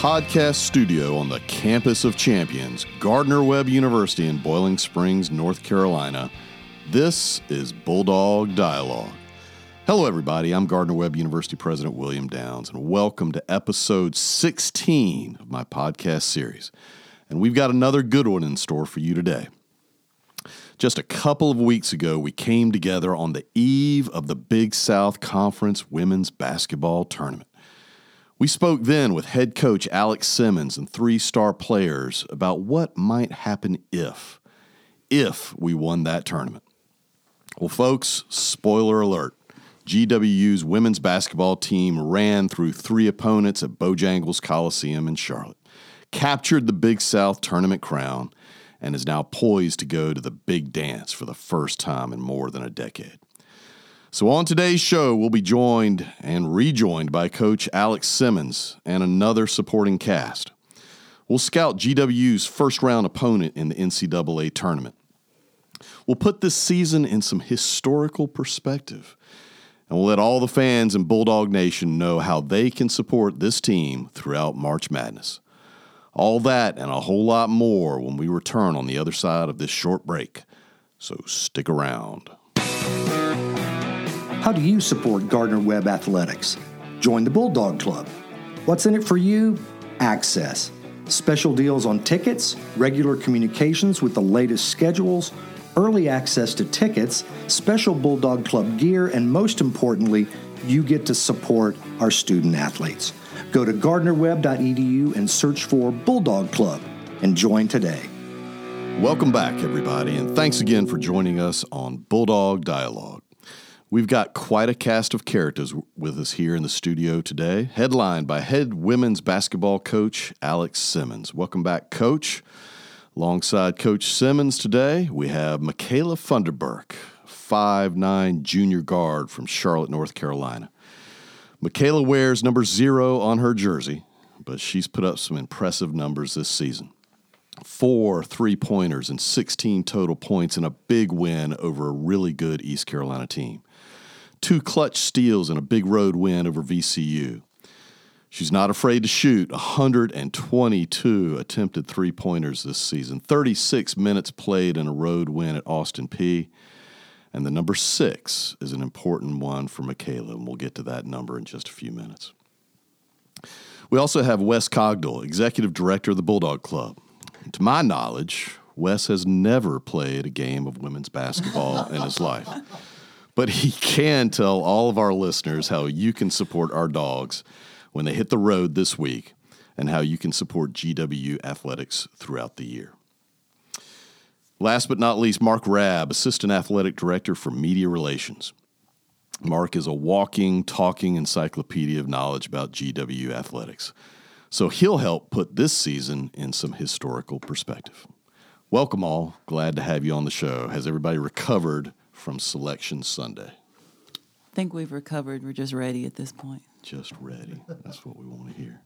podcast studio on the campus of champions, Gardner Webb University in Boiling Springs, North Carolina. This is Bulldog Dialogue. Hello, everybody. I'm Gardner Webb University President William Downs, and welcome to episode 16 of my podcast series. And we've got another good one in store for you today. Just a couple of weeks ago, we came together on the eve of the Big South Conference Women's Basketball Tournament. We spoke then with head coach Alex Simmons and three star players about what might happen if, if we won that tournament. Well, folks, spoiler alert GWU's women's basketball team ran through three opponents at Bojangles Coliseum in Charlotte, captured the Big South tournament crown, and is now poised to go to the big dance for the first time in more than a decade. So, on today's show, we'll be joined and rejoined by Coach Alex Simmons and another supporting cast. We'll scout GWU's first round opponent in the NCAA tournament. We'll put this season in some historical perspective, and we'll let all the fans in Bulldog Nation know how they can support this team throughout March Madness. All that and a whole lot more when we return on the other side of this short break. So stick around. How do you support Gardner Webb Athletics? Join the Bulldog Club. What's in it for you? Access. Special deals on tickets, regular communications with the latest schedules, early access to tickets, special Bulldog Club gear, and most importantly, you get to support our student athletes. Go to gardnerweb.edu and search for Bulldog Club and join today. Welcome back, everybody, and thanks again for joining us on Bulldog Dialogue. We've got quite a cast of characters with us here in the studio today, headlined by head women's basketball coach Alex Simmons. Welcome back, coach. Alongside Coach Simmons today, we have Michaela Funderburk, five-nine junior guard from Charlotte, North Carolina. Michaela wears number zero on her jersey, but she's put up some impressive numbers this season. Four three pointers and 16 total points in a big win over a really good East Carolina team two clutch steals and a big road win over VCU. She's not afraid to shoot 122 attempted three pointers this season, 36 minutes played in a road win at Austin Peay. And the number six is an important one for Michaela, and we'll get to that number in just a few minutes. We also have Wes Cogdell, Executive Director of the Bulldog Club. To my knowledge, Wes has never played a game of women's basketball in his life but he can tell all of our listeners how you can support our dogs when they hit the road this week and how you can support GW athletics throughout the year. Last but not least, Mark Rabb, Assistant Athletic Director for Media Relations. Mark is a walking, talking encyclopedia of knowledge about GW athletics. So he'll help put this season in some historical perspective. Welcome all. Glad to have you on the show. Has everybody recovered from Selection Sunday? I think we've recovered. We're just ready at this point. Just ready. That's what we want to hear.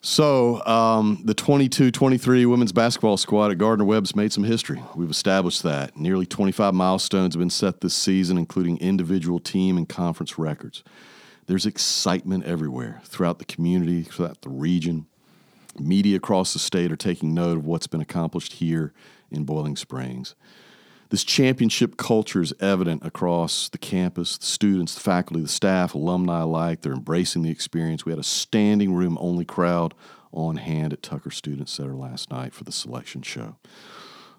So, um, the 22 23 women's basketball squad at Gardner Webb's made some history. We've established that. Nearly 25 milestones have been set this season, including individual team and conference records. There's excitement everywhere throughout the community, throughout the region. Media across the state are taking note of what's been accomplished here in Boiling Springs. This championship culture is evident across the campus, the students, the faculty, the staff, alumni alike. They're embracing the experience. We had a standing room only crowd on hand at Tucker Student Center last night for the selection show.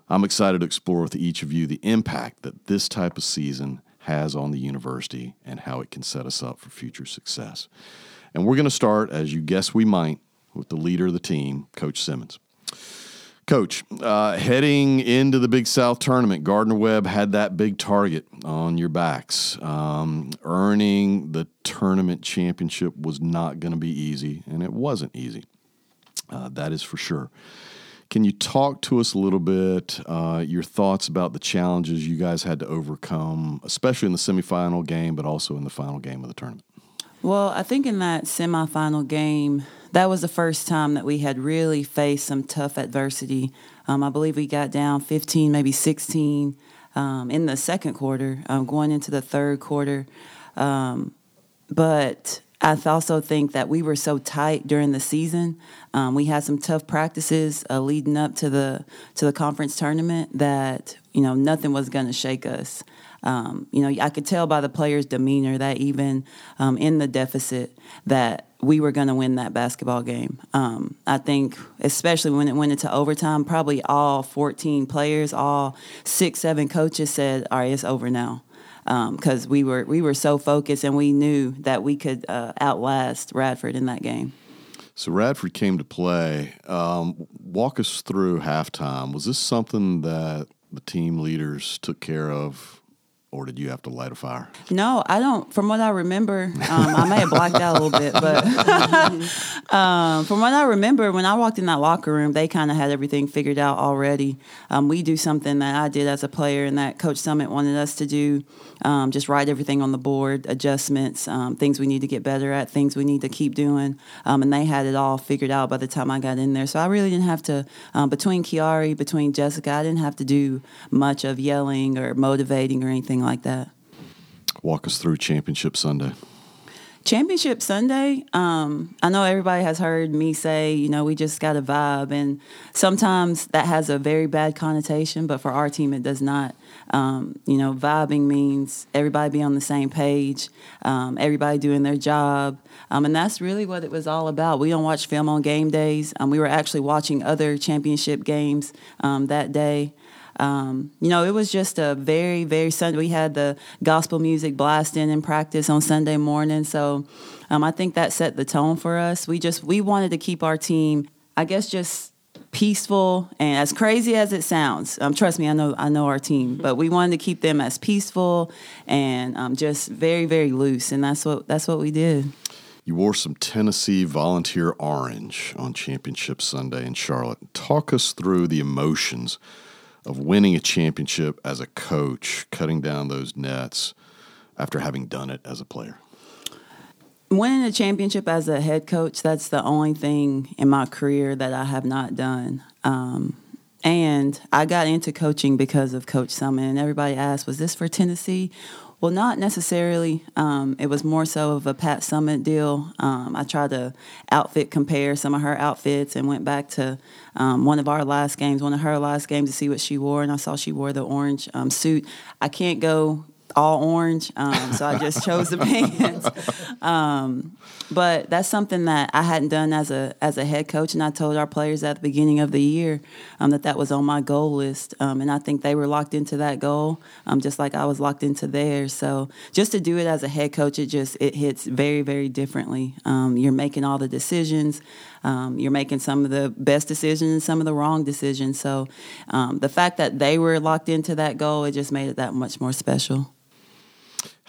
I'm excited to explore with each of you the impact that this type of season has on the university and how it can set us up for future success. And we're going to start, as you guess we might, with the leader of the team, Coach Simmons. Coach, uh, heading into the Big South tournament, Gardner Webb had that big target on your backs. Um, earning the tournament championship was not going to be easy, and it wasn't easy. Uh, that is for sure. Can you talk to us a little bit, uh, your thoughts about the challenges you guys had to overcome, especially in the semifinal game, but also in the final game of the tournament? Well, I think in that semifinal game, that was the first time that we had really faced some tough adversity. Um, I believe we got down 15, maybe 16 um, in the second quarter, um, going into the third quarter. Um, but I also think that we were so tight during the season. Um, we had some tough practices uh, leading up to the to the conference tournament that you know nothing was going to shake us. Um, you know, I could tell by the players' demeanor that even um, in the deficit, that we were going to win that basketball game. Um, I think, especially when it went into overtime, probably all 14 players, all six, seven coaches said, "All right, it's over now." because um, we were we were so focused and we knew that we could uh, outlast Radford in that game. So Radford came to play. Um, walk us through halftime. Was this something that the team leaders took care of or did you have to light a fire? No, I don't. From what I remember, um, I may have blacked out a little bit, but um, from what I remember, when I walked in that locker room, they kind of had everything figured out already. Um, we do something that I did as a player and that Coach Summitt wanted us to do um, just write everything on the board, adjustments, um, things we need to get better at, things we need to keep doing. Um, and they had it all figured out by the time I got in there. So I really didn't have to, between Kiari, between Jessica, I didn't have to do much of yelling or motivating or anything like that. Walk us through Championship Sunday. Championship Sunday, um, I know everybody has heard me say, you know, we just got a vibe. And sometimes that has a very bad connotation, but for our team, it does not. Um, you know, vibing means everybody be on the same page, um, everybody doing their job. Um, and that's really what it was all about. We don't watch film on game days. Um, we were actually watching other championship games um, that day. Um, you know, it was just a very, very Sunday. We had the gospel music blasting in practice on Sunday morning, so um, I think that set the tone for us. We just we wanted to keep our team, I guess, just peaceful and as crazy as it sounds. Um, trust me, I know I know our team, but we wanted to keep them as peaceful and um, just very, very loose, and that's what that's what we did. You wore some Tennessee volunteer orange on Championship Sunday in Charlotte. Talk us through the emotions of winning a championship as a coach, cutting down those nets after having done it as a player? Winning a championship as a head coach, that's the only thing in my career that I have not done. Um, and I got into coaching because of Coach Summitt. And everybody asked, was this for Tennessee well, not necessarily. Um, it was more so of a Pat Summitt deal. Um, I tried to outfit compare some of her outfits and went back to um, one of our last games, one of her last games to see what she wore, and I saw she wore the orange um, suit. I can't go all orange, um, so I just chose the pants. Um, but that's something that I hadn't done as a as a head coach, and I told our players at the beginning of the year um, that that was on my goal list, um, and I think they were locked into that goal, um, just like I was locked into theirs. So just to do it as a head coach, it just it hits very very differently. Um, you're making all the decisions. You're making some of the best decisions and some of the wrong decisions. So the fact that they were locked into that goal, it just made it that much more special.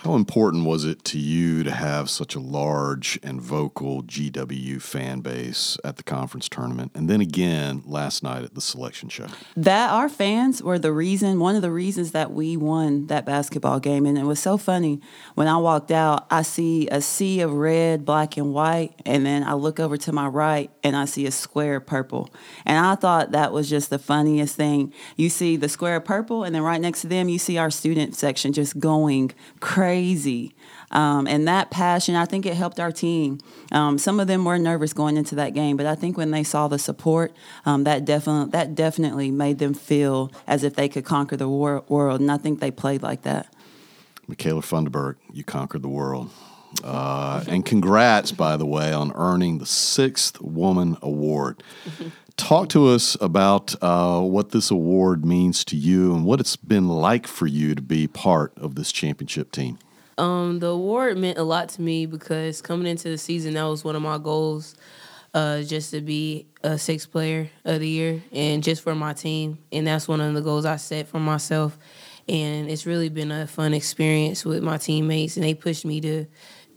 How important was it to you to have such a large and vocal GW fan base at the conference tournament and then again last night at the selection show? That our fans were the reason, one of the reasons that we won that basketball game. And it was so funny. When I walked out, I see a sea of red, black, and white. And then I look over to my right and I see a square purple. And I thought that was just the funniest thing. You see the square purple, and then right next to them, you see our student section just going crazy crazy. Um, and that passion, I think it helped our team. Um, some of them were nervous going into that game, but I think when they saw the support, um, that definitely that definitely made them feel as if they could conquer the wor- world. And I think they played like that. Michaela Funderburk, you conquered the world. Uh, and congrats, by the way, on earning the sixth woman award. Talk to us about uh, what this award means to you and what it's been like for you to be part of this championship team. Um, the award meant a lot to me because coming into the season, that was one of my goals, uh, just to be a sixth player of the year and just for my team. And that's one of the goals I set for myself. And it's really been a fun experience with my teammates, and they pushed me to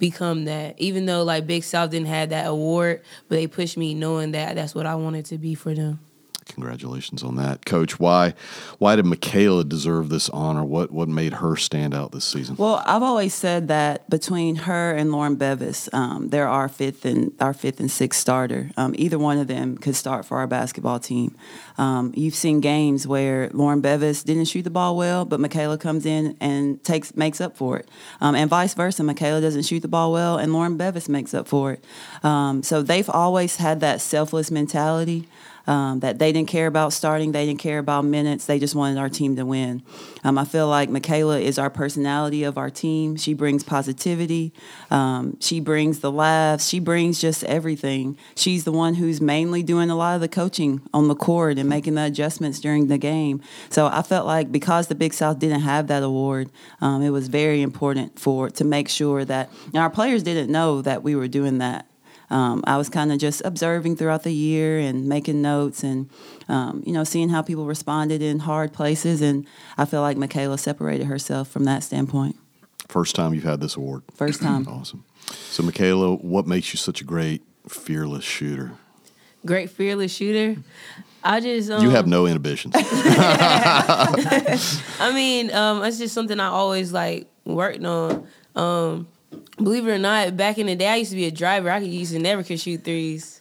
become that. Even though like Big South didn't have that award, but they pushed me knowing that that's what I wanted to be for them. Congratulations on that, Coach. Why, why did Michaela deserve this honor? What what made her stand out this season? Well, I've always said that between her and Lauren Bevis, um, they're our fifth and our fifth and sixth starter. Um, either one of them could start for our basketball team. Um, you've seen games where Lauren Bevis didn't shoot the ball well, but Michaela comes in and takes makes up for it, um, and vice versa. Michaela doesn't shoot the ball well, and Lauren Bevis makes up for it. Um, so they've always had that selfless mentality um, that they didn't care about starting, they didn't care about minutes, they just wanted our team to win. Um, I feel like Michaela is our personality of our team. She brings positivity, um, she brings the laughs, she brings just everything. She's the one who's mainly doing a lot of the coaching on the court and making the adjustments during the game. So I felt like because the Big South didn't have that award, um, it was very important for to make sure that our players didn't know that we were doing that um, I was kind of just observing throughout the year and making notes and, um, you know, seeing how people responded in hard places. And I feel like Michaela separated herself from that standpoint. First time you've had this award. First time. awesome. So, Michaela, what makes you such a great, fearless shooter? Great fearless shooter. I just um, you have no inhibitions. I mean, um, it's just something I always like worked on. Um, believe it or not, back in the day, I used to be a driver. I could used to never could shoot threes.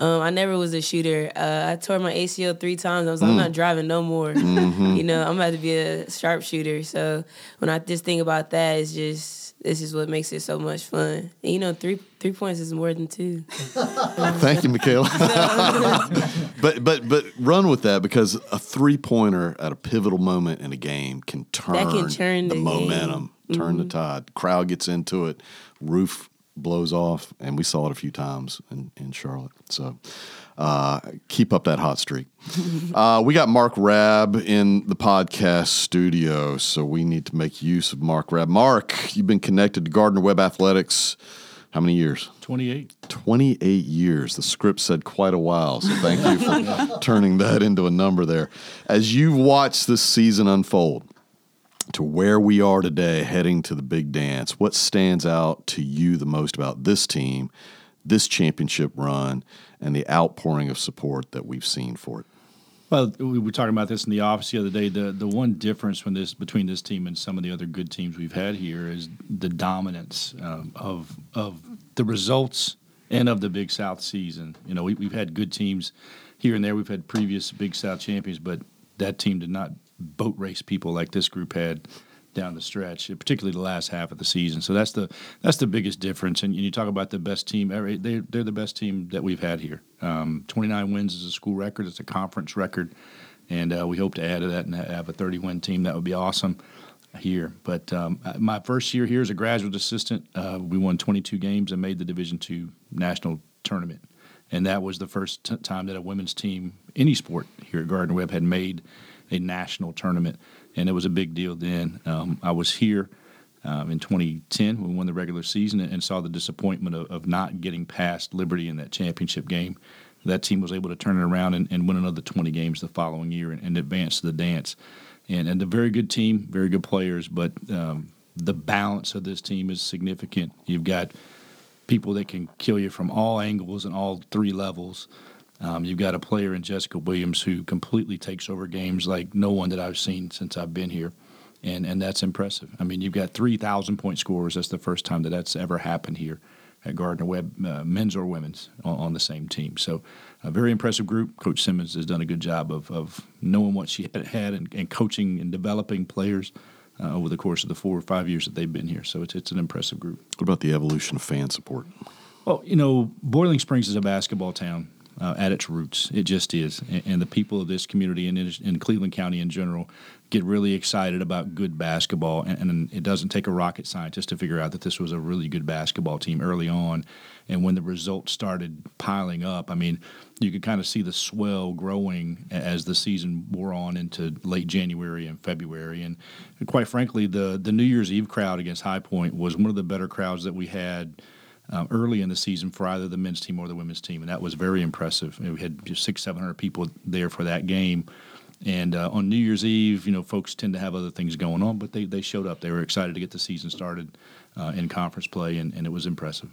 Um, I never was a shooter. Uh, I tore my ACL three times. I was like, mm. I'm not driving no more. Mm-hmm. You know, I'm about to be a sharpshooter. So when I just think about that, it's just this is what makes it so much fun. And you know, three three points is more than two. Thank you, Michaela. but but but run with that because a three pointer at a pivotal moment in a game can turn, that can turn the, the momentum turn mm-hmm. the tide. Crowd gets into it, roof blows off, and we saw it a few times in, in Charlotte. So uh, keep up that hot streak. uh, we got Mark Rabb in the podcast studio, so we need to make use of Mark Rabb. Mark, you've been connected to Gardner Webb Athletics. How many years? 28. 28 years. The script said quite a while, so thank you for turning that into a number there. As you've watched this season unfold, to where we are today, heading to the big dance, what stands out to you the most about this team, this championship run, and the outpouring of support that we've seen for it? Well, we were talking about this in the office the other day. The the one difference from this between this team and some of the other good teams we've had here is the dominance um, of of the results and of the Big South season. You know, we, we've had good teams here and there. We've had previous Big South champions, but that team did not boat race people like this group had down the stretch, particularly the last half of the season. So that's the that's the biggest difference. And you talk about the best team; they they're the best team that we've had here. Um, 29 wins is a school record; it's a conference record, and uh, we hope to add to that and have a 30 win team. That would be awesome here. But um, my first year here as a graduate assistant, uh, we won 22 games and made the Division two national tournament. And that was the first t- time that a women's team, any sport here at Gardner Webb, had made a national tournament, and it was a big deal then. Um, I was here um, in 2010 when we won the regular season and, saw the disappointment of, of, not getting past Liberty in that championship game. That team was able to turn it around and, and win another 20 games the following year and, and, advance to the dance. And, and a very good team, very good players, but um, the balance of this team is significant. You've got people that can kill you from all angles and all three levels. Um, you've got a player in Jessica Williams who completely takes over games like no one that I've seen since I've been here, and and that's impressive. I mean, you've got three thousand point scorers. That's the first time that that's ever happened here at Gardner Webb, uh, men's or women's, on, on, the same team. So, a very impressive group. Coach Simmons has done a good job of of knowing what she had and, and coaching and developing players. Uh, over the course of the four or five years that they've been here, so it's it's an impressive group. What about the evolution of fan support? Well, you know, Boiling Springs is a basketball town uh, at its roots. It just is. And, and, the people of this community and in, in, Cleveland County in general get really excited about good basketball. And, and, it doesn't take a rocket scientist to figure out that this was a really good basketball team early on. And when the results started piling up, I mean, you could kind of see the swell growing as the season wore on into late January and February. And quite frankly, the, the New Year's Eve crowd against High Point was one of the better crowds that we had – um, early in the season for either the men's team or the women's team, and that was very impressive. we had just six, seven hundred people there for that game. And uh, on New Year's Eve, you know, folks tend to have other things going on, but they, they showed up. They were excited to get the season started uh, in conference play, and, and it was impressive.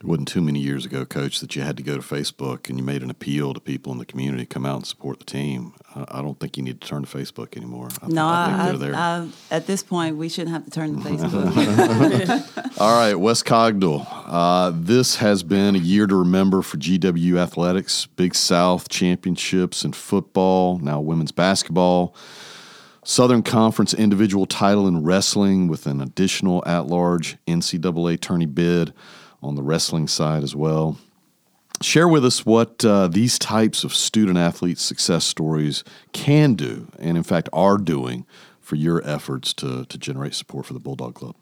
It wasn't too many years ago, Coach, that you had to go to Facebook and you made an appeal to people in the community to come out and support the team. I don't think you need to turn to Facebook anymore. I no, I, think I, I, at this point, we shouldn't have to turn to Facebook. All right, Wes Cogdell. Uh, this has been a year to remember for GW Athletics. Big South championships in football, now women's basketball. Southern Conference individual title in wrestling with an additional at large NCAA tourney bid on the wrestling side as well. Share with us what uh, these types of student athlete success stories can do, and in fact are doing, for your efforts to, to generate support for the Bulldog Club.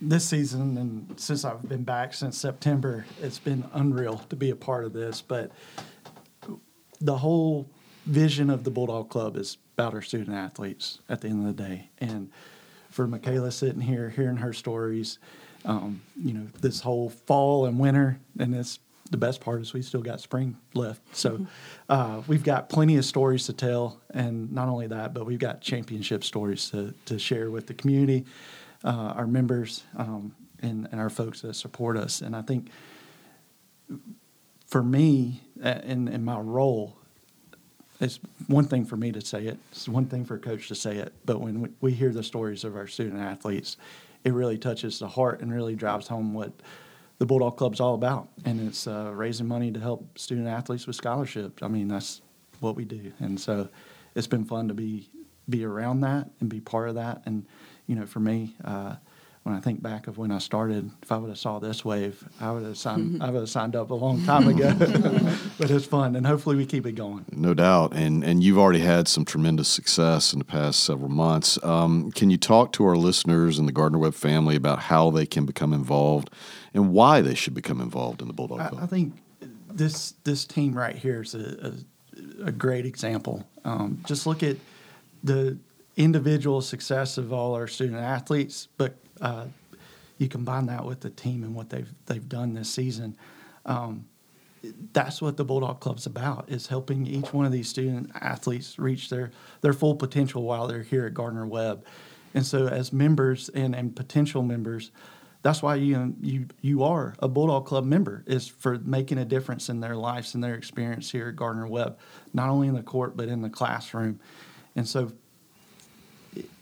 This season, and since I've been back since September, it's been unreal to be a part of this. But the whole vision of the Bulldog Club is about our student athletes at the end of the day. And for Michaela sitting here, hearing her stories, um, you know, this whole fall and winter, and this the best part is we still got spring left. So mm-hmm. uh, we've got plenty of stories to tell, and not only that, but we've got championship stories to, to share with the community, uh, our members, um, and, and our folks that support us. And I think for me, in, in my role, it's one thing for me to say it. It's one thing for a coach to say it. But when we hear the stories of our student athletes, it really touches the heart and really drives home what the Bulldog Club's all about. And it's uh, raising money to help student athletes with scholarships. I mean, that's what we do. And so it's been fun to be be around that and be part of that. And you know, for me. Uh, when I think back of when I started, if I would have saw this wave, I would have signed. I would have signed up a long time ago. but it's fun, and hopefully we keep it going. No doubt, and and you've already had some tremendous success in the past several months. Um, can you talk to our listeners and the Gardner Webb family about how they can become involved and why they should become involved in the Bulldog Club? I, I think this this team right here is a, a, a great example. Um, just look at the individual success of all our student athletes, but uh, you combine that with the team and what they've they've done this season. Um, that's what the Bulldog Club's about: is helping each one of these student athletes reach their their full potential while they're here at Gardner Webb. And so, as members and, and potential members, that's why you you you are a Bulldog Club member is for making a difference in their lives and their experience here at Gardner Webb, not only in the court but in the classroom. And so,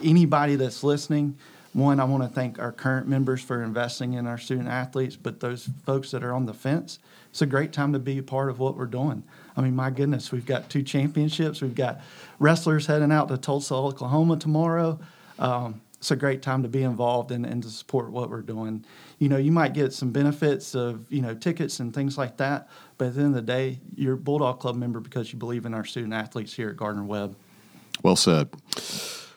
anybody that's listening, one, I want to thank our current members for investing in our student athletes, but those folks that are on the fence, it's a great time to be a part of what we're doing. I mean, my goodness, we've got two championships. We've got wrestlers heading out to Tulsa, Oklahoma tomorrow. Um, it's a great time to be involved and, and to support what we're doing. You know, you might get some benefits of, you know, tickets and things like that, but at the end of the day, you're a Bulldog Club member because you believe in our student athletes here at Gardner Webb. Well said.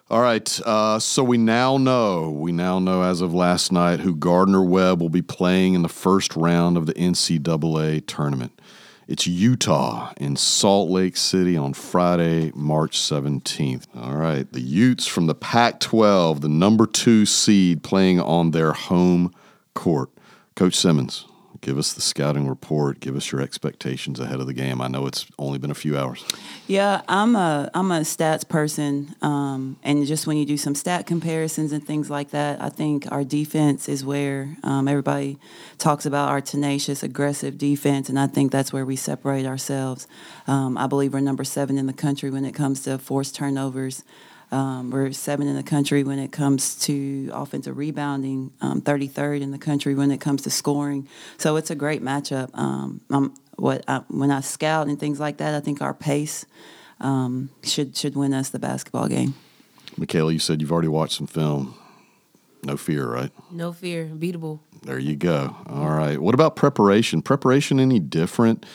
All right. Uh, so we now know, we now know as of last night who Gardner Webb will be playing in the first round of the NCAA tournament. It's Utah in Salt Lake City on Friday, March 17th. All right. The Utes from the Pac 12, the number two seed, playing on their home court. Coach Simmons, give us the scouting report. Give us your expectations ahead of the game. I know it's only been a few hours. Yeah, I'm a I'm a stats person, um, and just when you do some stat comparisons and things like that, I think our defense is where um, everybody talks about our tenacious, aggressive defense, and I think that's where we separate ourselves. Um, I believe we're number seven in the country when it comes to forced turnovers. Um, we're seven in the country when it comes to offensive rebounding, um, 33rd in the country when it comes to scoring. So it's a great matchup. Um, what I, when I scout and things like that, I think our pace um, should should win us the basketball game. Michaela, you said you've already watched some film. No fear, right? No fear, beatable. There you go. All right. What about preparation? Preparation any different?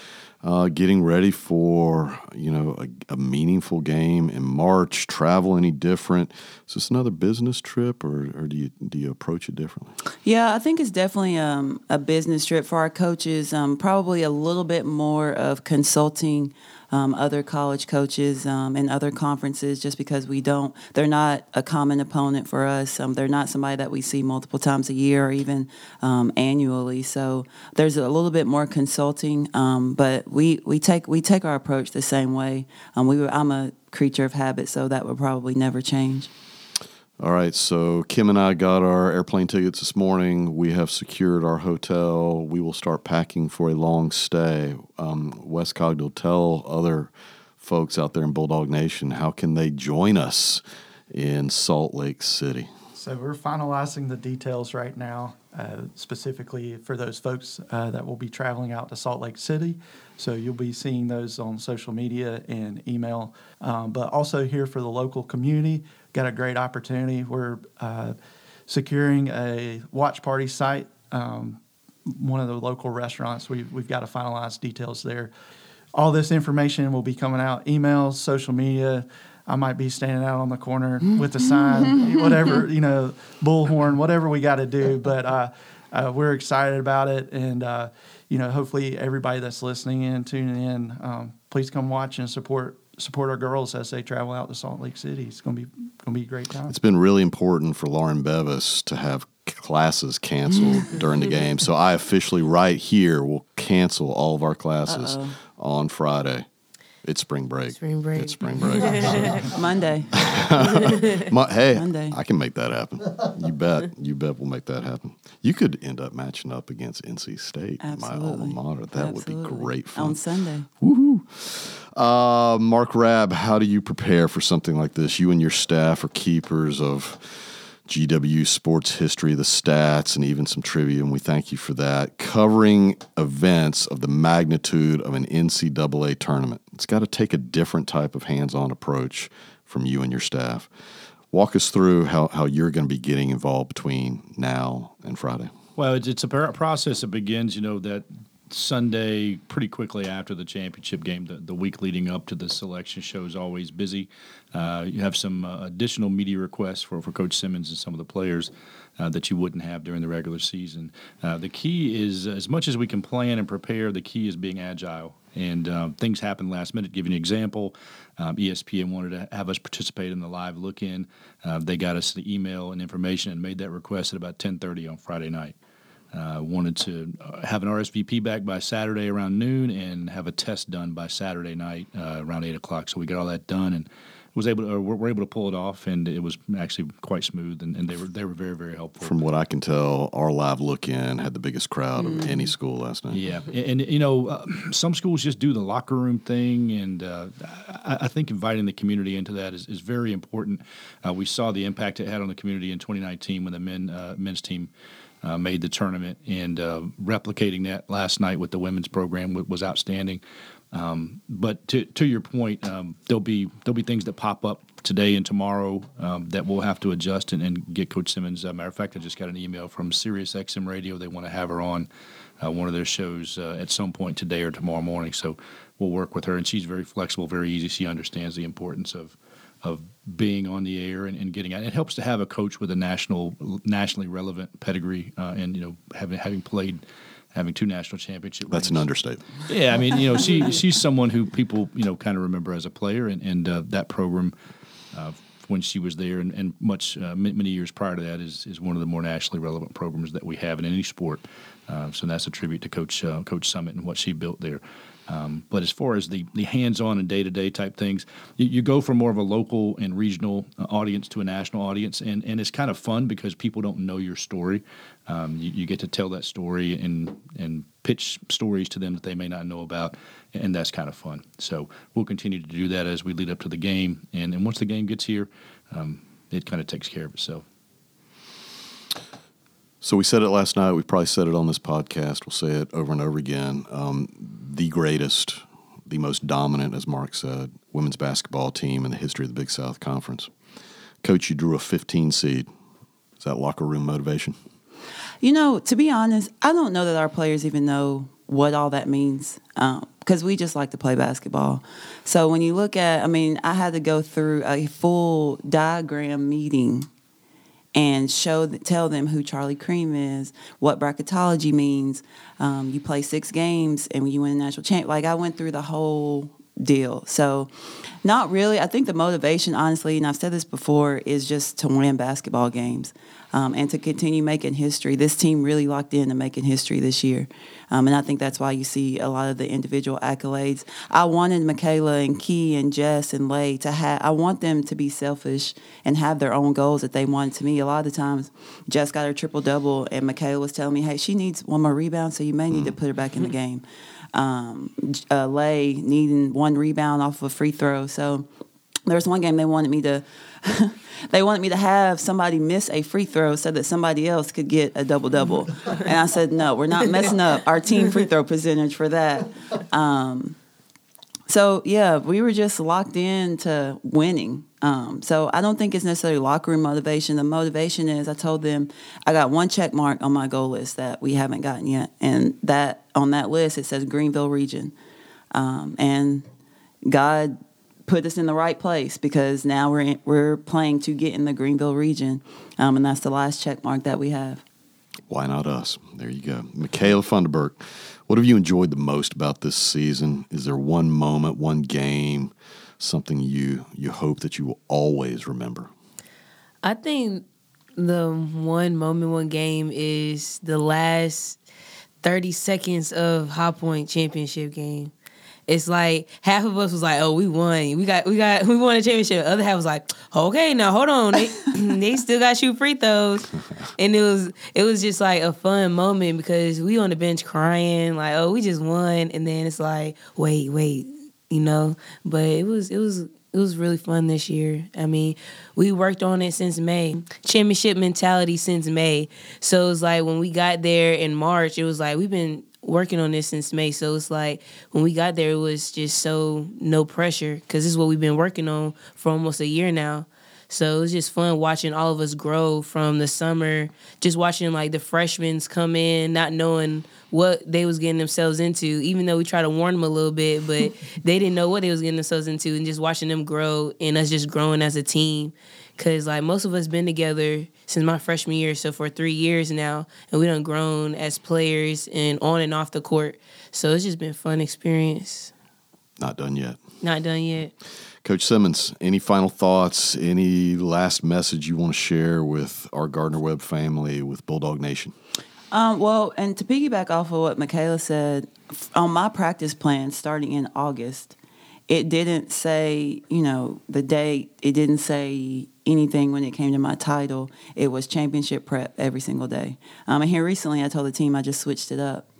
Uh, getting ready for you know a, a, meaningful game in March? Travel any different? Is this another business trip, or, or do you do you approach it differently? Yeah, I think it's definitely um, a business trip for our coaches. Um, probably a little bit more of consulting um, other college coaches um, and other conferences just because we don't, they're not a common opponent for us. Um, they're not somebody that we see multiple times a year or even um, annually. So there's a little bit more consulting, um, but we, we, take, we take our approach the same way. Um, we I'm a creature of habit, so that would probably never change. All right, so Kim and I got our airplane tickets this morning. We have secured our hotel. We will start packing for a long stay. Um, Wes Cogdill, tell other folks out there in Bulldog Nation how can they join us in Salt Lake City? So we're finalizing the details right now, uh, specifically for those folks uh, that will be traveling out to Salt Lake City. So you'll be seeing those on social media and email, um, but also here for the local community got a great opportunity. We're uh, securing a watch party site, um, one of the local restaurants. We've, we've got to finalize details there. All this information will be coming out emails, social media. I might be standing out on the corner with a sign, whatever, you know, bullhorn, whatever we got to do. But uh, uh, we're excited about it. And, uh, you know, hopefully everybody that's listening in, tuning in, um, please come watch and support support our girls as they travel out to Salt Lake City. It's going to be going to be a great time. It's been really important for Lauren Bevis to have classes canceled during the game. So I officially, right here, will cancel all of our classes Uh-oh. on Friday. It's spring break. Spring break. It's spring break. Monday. My, hey, Monday. I can make that happen. You bet. You bet we'll make that happen. You could end up matching up against NC State, Absolutely. my alma mater. That Absolutely. would be great fun. On Sunday. Woohoo. Uh, Mark Rabb, how do you prepare for something like this? You and your staff are keepers of GW sports history, the stats, and even some trivia, and we thank you for that. Covering events of the magnitude of an NCAA tournament. It's got to take a different type of hands on approach from you and your staff. Walk us through how, how you're going to be getting involved between now and Friday. Well, it's, it's a process that begins, you know, that Sunday, pretty quickly after the championship game, the, the week leading up to the selection show is always busy. Uh, you have some uh, additional media requests for, for Coach Simmons and some of the players uh, that you wouldn't have during the regular season. Uh, the key is, as much as we can plan and prepare, the key is being agile. And uh, things happen last minute. Give you an example. Um, ESPN wanted to have us participate in the live look-in. Uh, they got us the email and information and made that request at about 10:30 on Friday night. Uh, wanted to uh, have an RSVP back by Saturday around noon and have a test done by Saturday night uh, around eight o'clock. So we got all that done and was able to, were able to pull it off, and it was actually quite smooth. And, and they were they were very very helpful. From what I can tell, our live look in had the biggest crowd mm. of any school last night. Yeah, and, and you know uh, some schools just do the locker room thing, and uh, I, I, think inviting the community into that is, is very important. Uh, we saw the impact it had on the community in 2019 when the men men's team uh, made the tournament, and uh, replicating that last night with the women's program was outstanding. Um, but to to your point, um, there'll be there'll be things that pop up today and tomorrow um, that we'll have to adjust and, and get Coach Simmons. As a matter of fact, I just got an email from Sirius XM Radio. They want to have her on uh, one of their shows uh, at some point today or tomorrow morning. So we'll work with her, and she's very flexible, very easy. She understands the importance of of being on the air and, and getting out. It helps to have a coach with a national, nationally relevant pedigree, uh, and you know, having having played, having two national championship. That's rings. an understatement. Yeah, I mean, you know, she she's someone who people you know kind of remember as a player, and and uh, that program. Uh, when she was there, and, and much uh, many years prior to that, is is one of the more nationally relevant programs that we have in any sport. Uh, so that's a tribute to Coach uh, Coach Summitt and what she built there. Um, but as far as the, the hands on and day to day type things, you, you, go from more of a local and regional uh, audience to a national audience. And, and it's kind of fun because people don't know your story. Um, you, you, get to tell that story and, and pitch stories to them that they may not know about. And that's kind of fun. So we'll continue to do that as we lead up to the game. And, and once the game gets here, um, it kind of takes care of itself. So we said it last night. We probably said it on this podcast. We'll say it over and over again. Um, the greatest, the most dominant, as Mark said, women's basketball team in the history of the Big South Conference. Coach, you drew a 15 seed. Is that locker room motivation? You know, to be honest, I don't know that our players even know what all that means because um, we just like to play basketball. So when you look at, I mean, I had to go through a full diagram meeting and show tell them who Charlie Creme is, what bracketology means. Um, you play six games and you win a national champ. Like I went through the whole deal. So, not really. I think the motivation, honestly, and I've said this before, is just to win basketball games um, and to continue making history. This team really locked in to making history this year. Um, and I think that's why you see a lot of the individual accolades. I wanted Michaela and Key and Jess and Lay to have, I want them to be selfish and have their own goals that they want to me. A lot of the times, Jess got her triple double, and Michaela was telling me, hey, she needs one more rebound, so you may need to put her back in the game. Um, uh, Lay needing one rebound off of a free throw. So there was one game they wanted me to they wanted me to have somebody miss a free throw so that somebody else could get a double double. and I said, no, we're not messing up our team free throw percentage for that. Um, so yeah, we were just locked into winning. Um, so I don't think it's necessarily locker room motivation. The motivation is I told them I got one check mark on my goal list that we haven't gotten yet, and that on that list it says Greenville region, um, and God put us in the right place because now we're in, we're playing to get in the Greenville region, um, and that's the last check mark that we have. Why not us? There you go, Michaela Funderburk. What have you enjoyed the most about this season? Is there one moment, one game, something you you hope that you will always remember? I think the one moment, one game is the last 30 seconds of High Point championship game. It's like half of us was like, "Oh, we won. We got, we got, we won a championship." The other half was like, "Okay, now hold on. They, they still got shoot free throws," and it was, it was just like a fun moment because we on the bench crying like, "Oh, we just won," and then it's like, "Wait, wait," you know. But it was, it was, it was really fun this year. I mean, we worked on it since May. Championship mentality since May. So it was like when we got there in March, it was like we've been working on this since May. So it's like when we got there, it was just so no pressure because this is what we've been working on for almost a year now. So it was just fun watching all of us grow from the summer, just watching like the freshmen come in, not knowing what they was getting themselves into, even though we try to warn them a little bit, but they didn't know what they was getting themselves into and just watching them grow and us just growing as a team. Cause like most of us been together since my freshman year, so for three years now, and we done grown as players and on and off the court. So it's just been fun experience. Not done yet. Not done yet. Coach Simmons, any final thoughts? Any last message you want to share with our Gardner Webb family, with Bulldog Nation? Um, well, and to piggyback off of what Michaela said, on my practice plan starting in August, it didn't say, you know, the date. It didn't say anything when it came to my title. It was championship prep every single day. Um, and here recently, I told the team I just switched it up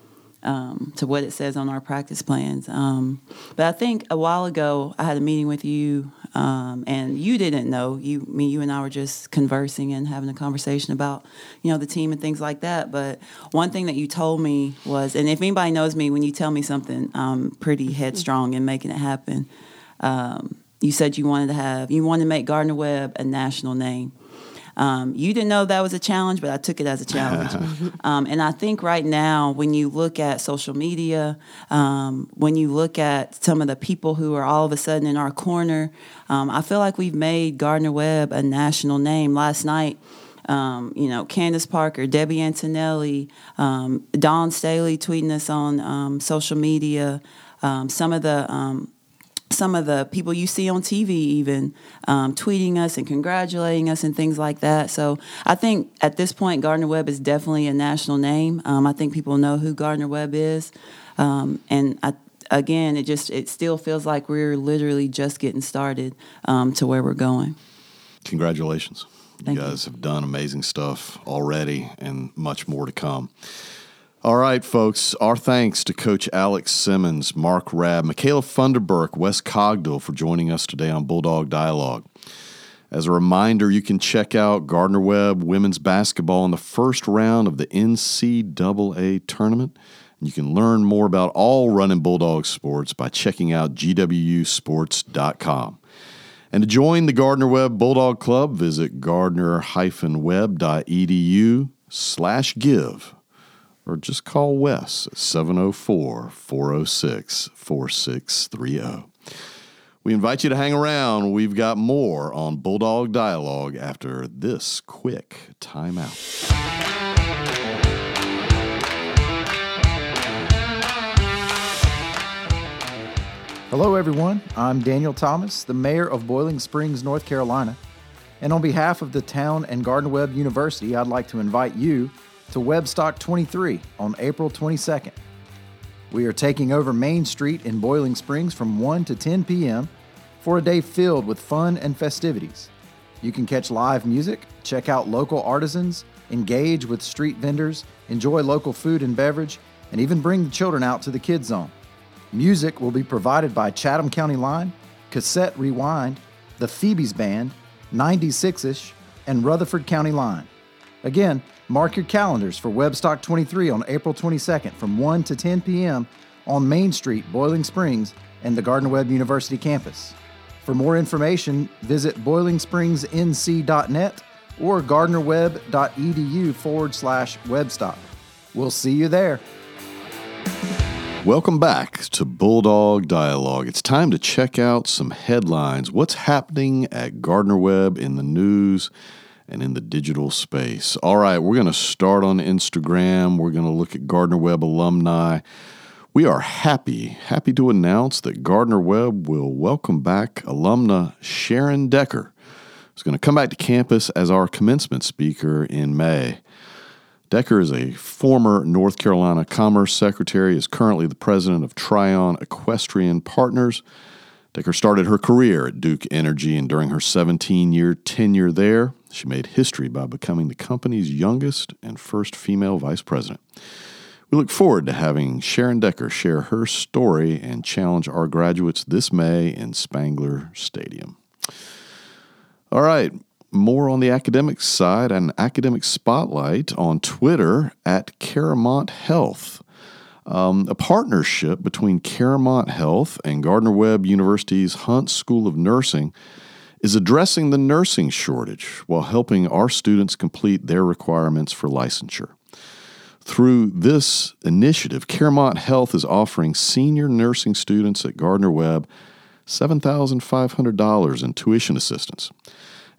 um, to what it says on our practice plans. Um, but I think a while ago, I had a meeting with you, um, and you didn't know. You, me, you, and I were just conversing and having a conversation about, you know, the team and things like that. But one thing that you told me was, and if anybody knows me, when you tell me something, I'm pretty headstrong in making it happen. Um, you said you wanted to have, you wanted to make Gardner Webb a national name. Um, you didn't know that was a challenge, but I took it as a challenge. um, and I think right now, when you look at social media, um, when you look at some of the people who are all of a sudden in our corner, um, I feel like we've made Gardner Webb a national name. Last night, um, you know, Candace Parker, Debbie Antonelli, um, Dawn Staley tweeting us on um, social media. Um, some of the um, some of the people you see on TV even um, tweeting us and congratulating us and things like that. So I think at this point, Gardner Webb is definitely a national name. Um, I think people know who Gardner Webb is, um, and I, again, it just it still feels like we're literally just getting started um, to where we're going. Congratulations! Thank you guys you. have done amazing stuff already, and much more to come. All right, folks. Our thanks to Coach Alex Simmons, Mark Rabb, Michaela Funderburk, Wes Cogdill for joining us today on Bulldog Dialogue. As a reminder, you can check out Gardner Webb women's basketball in the first round of the NCAA tournament. And you can learn more about all running Bulldog sports by checking out gwsports.com. And to join the Gardner Webb Bulldog Club, visit gardner-webb.edu slash give or just call Wes at 704 406 4630. We invite you to hang around. We've got more on Bulldog Dialogue after this quick timeout. Hello, everyone. I'm Daniel Thomas, the mayor of Boiling Springs, North Carolina. And on behalf of the town and Gardner Webb University, I'd like to invite you to Webstock 23 on April 22nd. We are taking over Main Street in Boiling Springs from 1 to 10 p.m. for a day filled with fun and festivities. You can catch live music, check out local artisans, engage with street vendors, enjoy local food and beverage, and even bring the children out to the kids zone. Music will be provided by Chatham County Line, Cassette Rewind, the Phoebe's Band, 96 ish, and Rutherford County Line. Again, mark your calendars for Webstock 23 on April 22nd from 1 to 10 p.m. on Main Street, Boiling Springs, and the Gardner Webb University campus. For more information, visit boilingspringsnc.net or gardnerweb.edu forward slash webstock. We'll see you there. Welcome back to Bulldog Dialogue. It's time to check out some headlines. What's happening at Gardner Webb in the news and in the digital space? All right, we're going to start on Instagram. We're going to look at Gardner Webb alumni. We are happy, happy to announce that Gardner Webb will welcome back alumna Sharon Decker. Who's going to come back to campus as our commencement speaker in May. Decker is a former North Carolina Commerce Secretary, is currently the president of Tryon Equestrian Partners. Decker started her career at Duke Energy, and during her 17 year tenure there, she made history by becoming the company's youngest and first female vice president. We look forward to having Sharon Decker share her story and challenge our graduates this May in Spangler Stadium. All right, more on the academic side, an academic spotlight on Twitter at CaroMont Health. Um, a partnership between CaroMont Health and Gardner Webb University's Hunt School of Nursing is addressing the nursing shortage while helping our students complete their requirements for licensure. Through this initiative, CaroMont Health is offering senior nursing students at Gardner Webb $7,500 in tuition assistance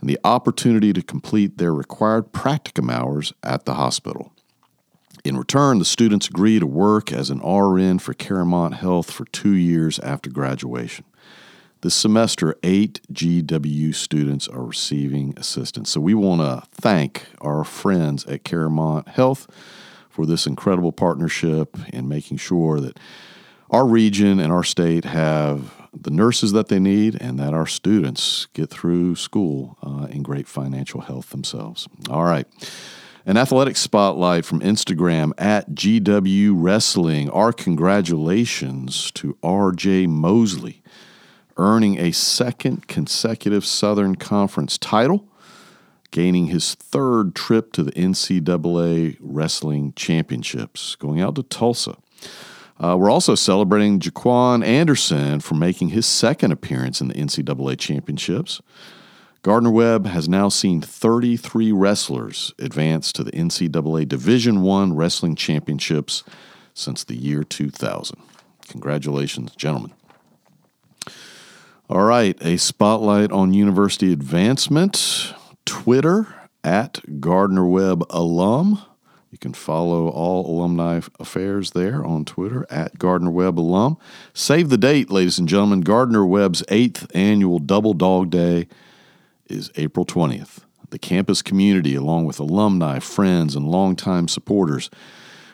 and the opportunity to complete their required practicum hours at the hospital. In return, the students agree to work as an RN for CaroMont Health for two years after graduation. This semester, eight GW students are receiving assistance. So we want to thank our friends at CaroMont Health for this incredible partnership and making sure that our region and our state have the nurses that they need and that our students get through school uh, in great financial health themselves. All right. An athletic spotlight from Instagram at GW Wrestling. Our congratulations to RJ Mosley, earning a second consecutive Southern Conference title, gaining his third trip to the NCAA Wrestling Championships, going out to Tulsa. Uh, we're also celebrating Jaquan Anderson for making his second appearance in the NCAA championships. Gardner Webb has now seen 33 wrestlers advance to the NCAA Division One Wrestling Championships since the year 2000. Congratulations, gentlemen. All right, a spotlight on university advancement. Twitter at Gardner Webb alum you can follow all alumni affairs there on Twitter at Gardner Webb alum. Save the date, ladies and gentlemen. Gardner Webb's eighth annual Double Dog Day is April 20th. The campus community, along with alumni, friends, and longtime supporters,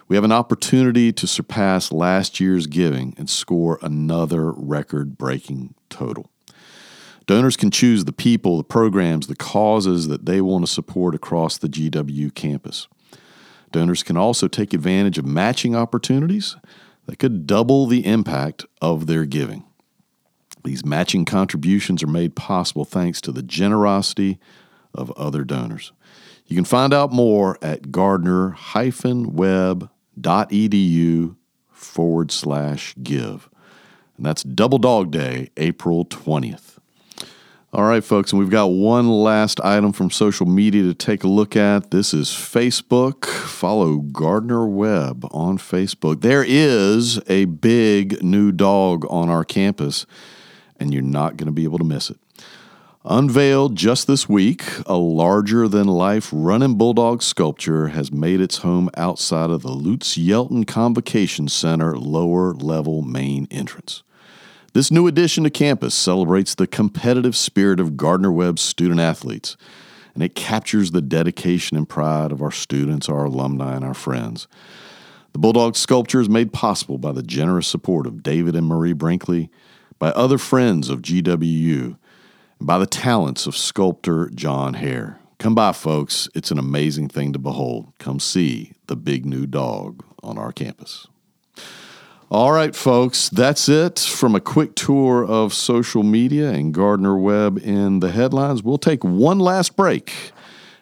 we have an opportunity to surpass last year's giving and score another record breaking total. Donors can choose the people, the programs, the causes that they want to support across the GW campus. Donors can also take advantage of matching opportunities that could double the impact of their giving. These matching contributions are made possible thanks to the generosity of other donors. You can find out more at gardner-webb.edu forward slash give. And that's Double Dog Day, April 20th. All right, folks, and we've got one last item from social media to take a look at. This is Facebook. Follow Gardner Webb on Facebook. There is a big new dog on our campus, and you're not going to be able to miss it. Unveiled just this week, a larger than life running bulldog sculpture has made its home outside of the Lutz Yelton Convocation Center lower level main entrance. This new addition to campus celebrates the competitive spirit of Gardner Webb's student athletes, and it captures the dedication and pride of our students, our alumni, and our friends. The Bulldog sculpture is made possible by the generous support of David and Marie Brinkley, by other friends of GWU, and by the talents of sculptor John Hare. Come by, folks. It's an amazing thing to behold. Come see the big new dog on our campus. All right, folks, that's it from a quick tour of social media and Gardner Webb in the headlines. We'll take one last break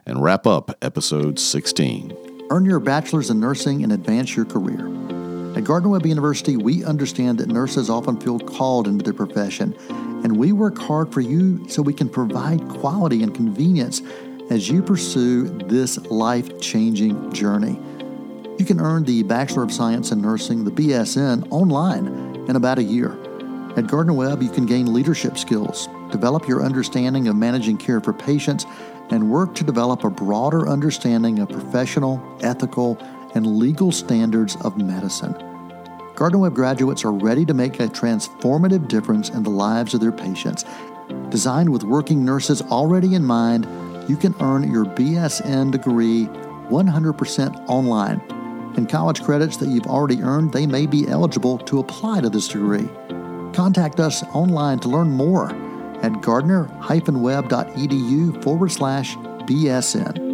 and wrap up episode 16. Earn your bachelor's in nursing and advance your career. At Gardner Webb University, we understand that nurses often feel called into their profession, and we work hard for you so we can provide quality and convenience as you pursue this life changing journey. You can earn the Bachelor of Science in Nursing, the BSN, online in about a year. At Gardner Webb, you can gain leadership skills, develop your understanding of managing care for patients, and work to develop a broader understanding of professional, ethical, and legal standards of medicine. Gardner Webb graduates are ready to make a transformative difference in the lives of their patients. Designed with working nurses already in mind, you can earn your BSN degree 100% online. And college credits that you've already earned, they may be eligible to apply to this degree. Contact us online to learn more at gardner-webb.edu forward slash BSN.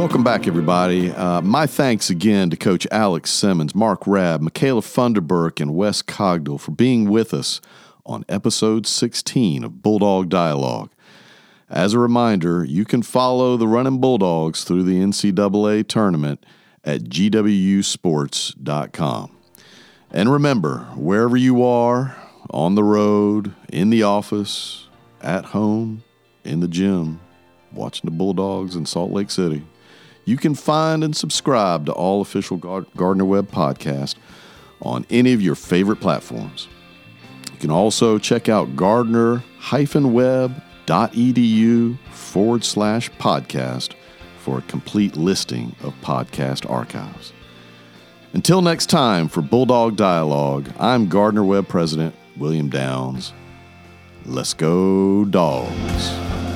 Welcome back, everybody. Uh, my thanks again to Coach Alex Simmons, Mark Rabb, Michaela Funderburk, and Wes Cogdell for being with us on episode 16 of Bulldog Dialogue. As a reminder, you can follow the Running Bulldogs through the NCAA tournament at gwusports.com. And remember, wherever you are, on the road, in the office, at home, in the gym, watching the Bulldogs in Salt Lake City, you can find and subscribe to all official Gardner Webb podcasts on any of your favorite platforms. You can also check out gardner-webb.edu forward slash podcast for a complete listing of podcast archives. Until next time, for Bulldog Dialogue, I'm Gardner Webb President William Downs. Let's go, dogs.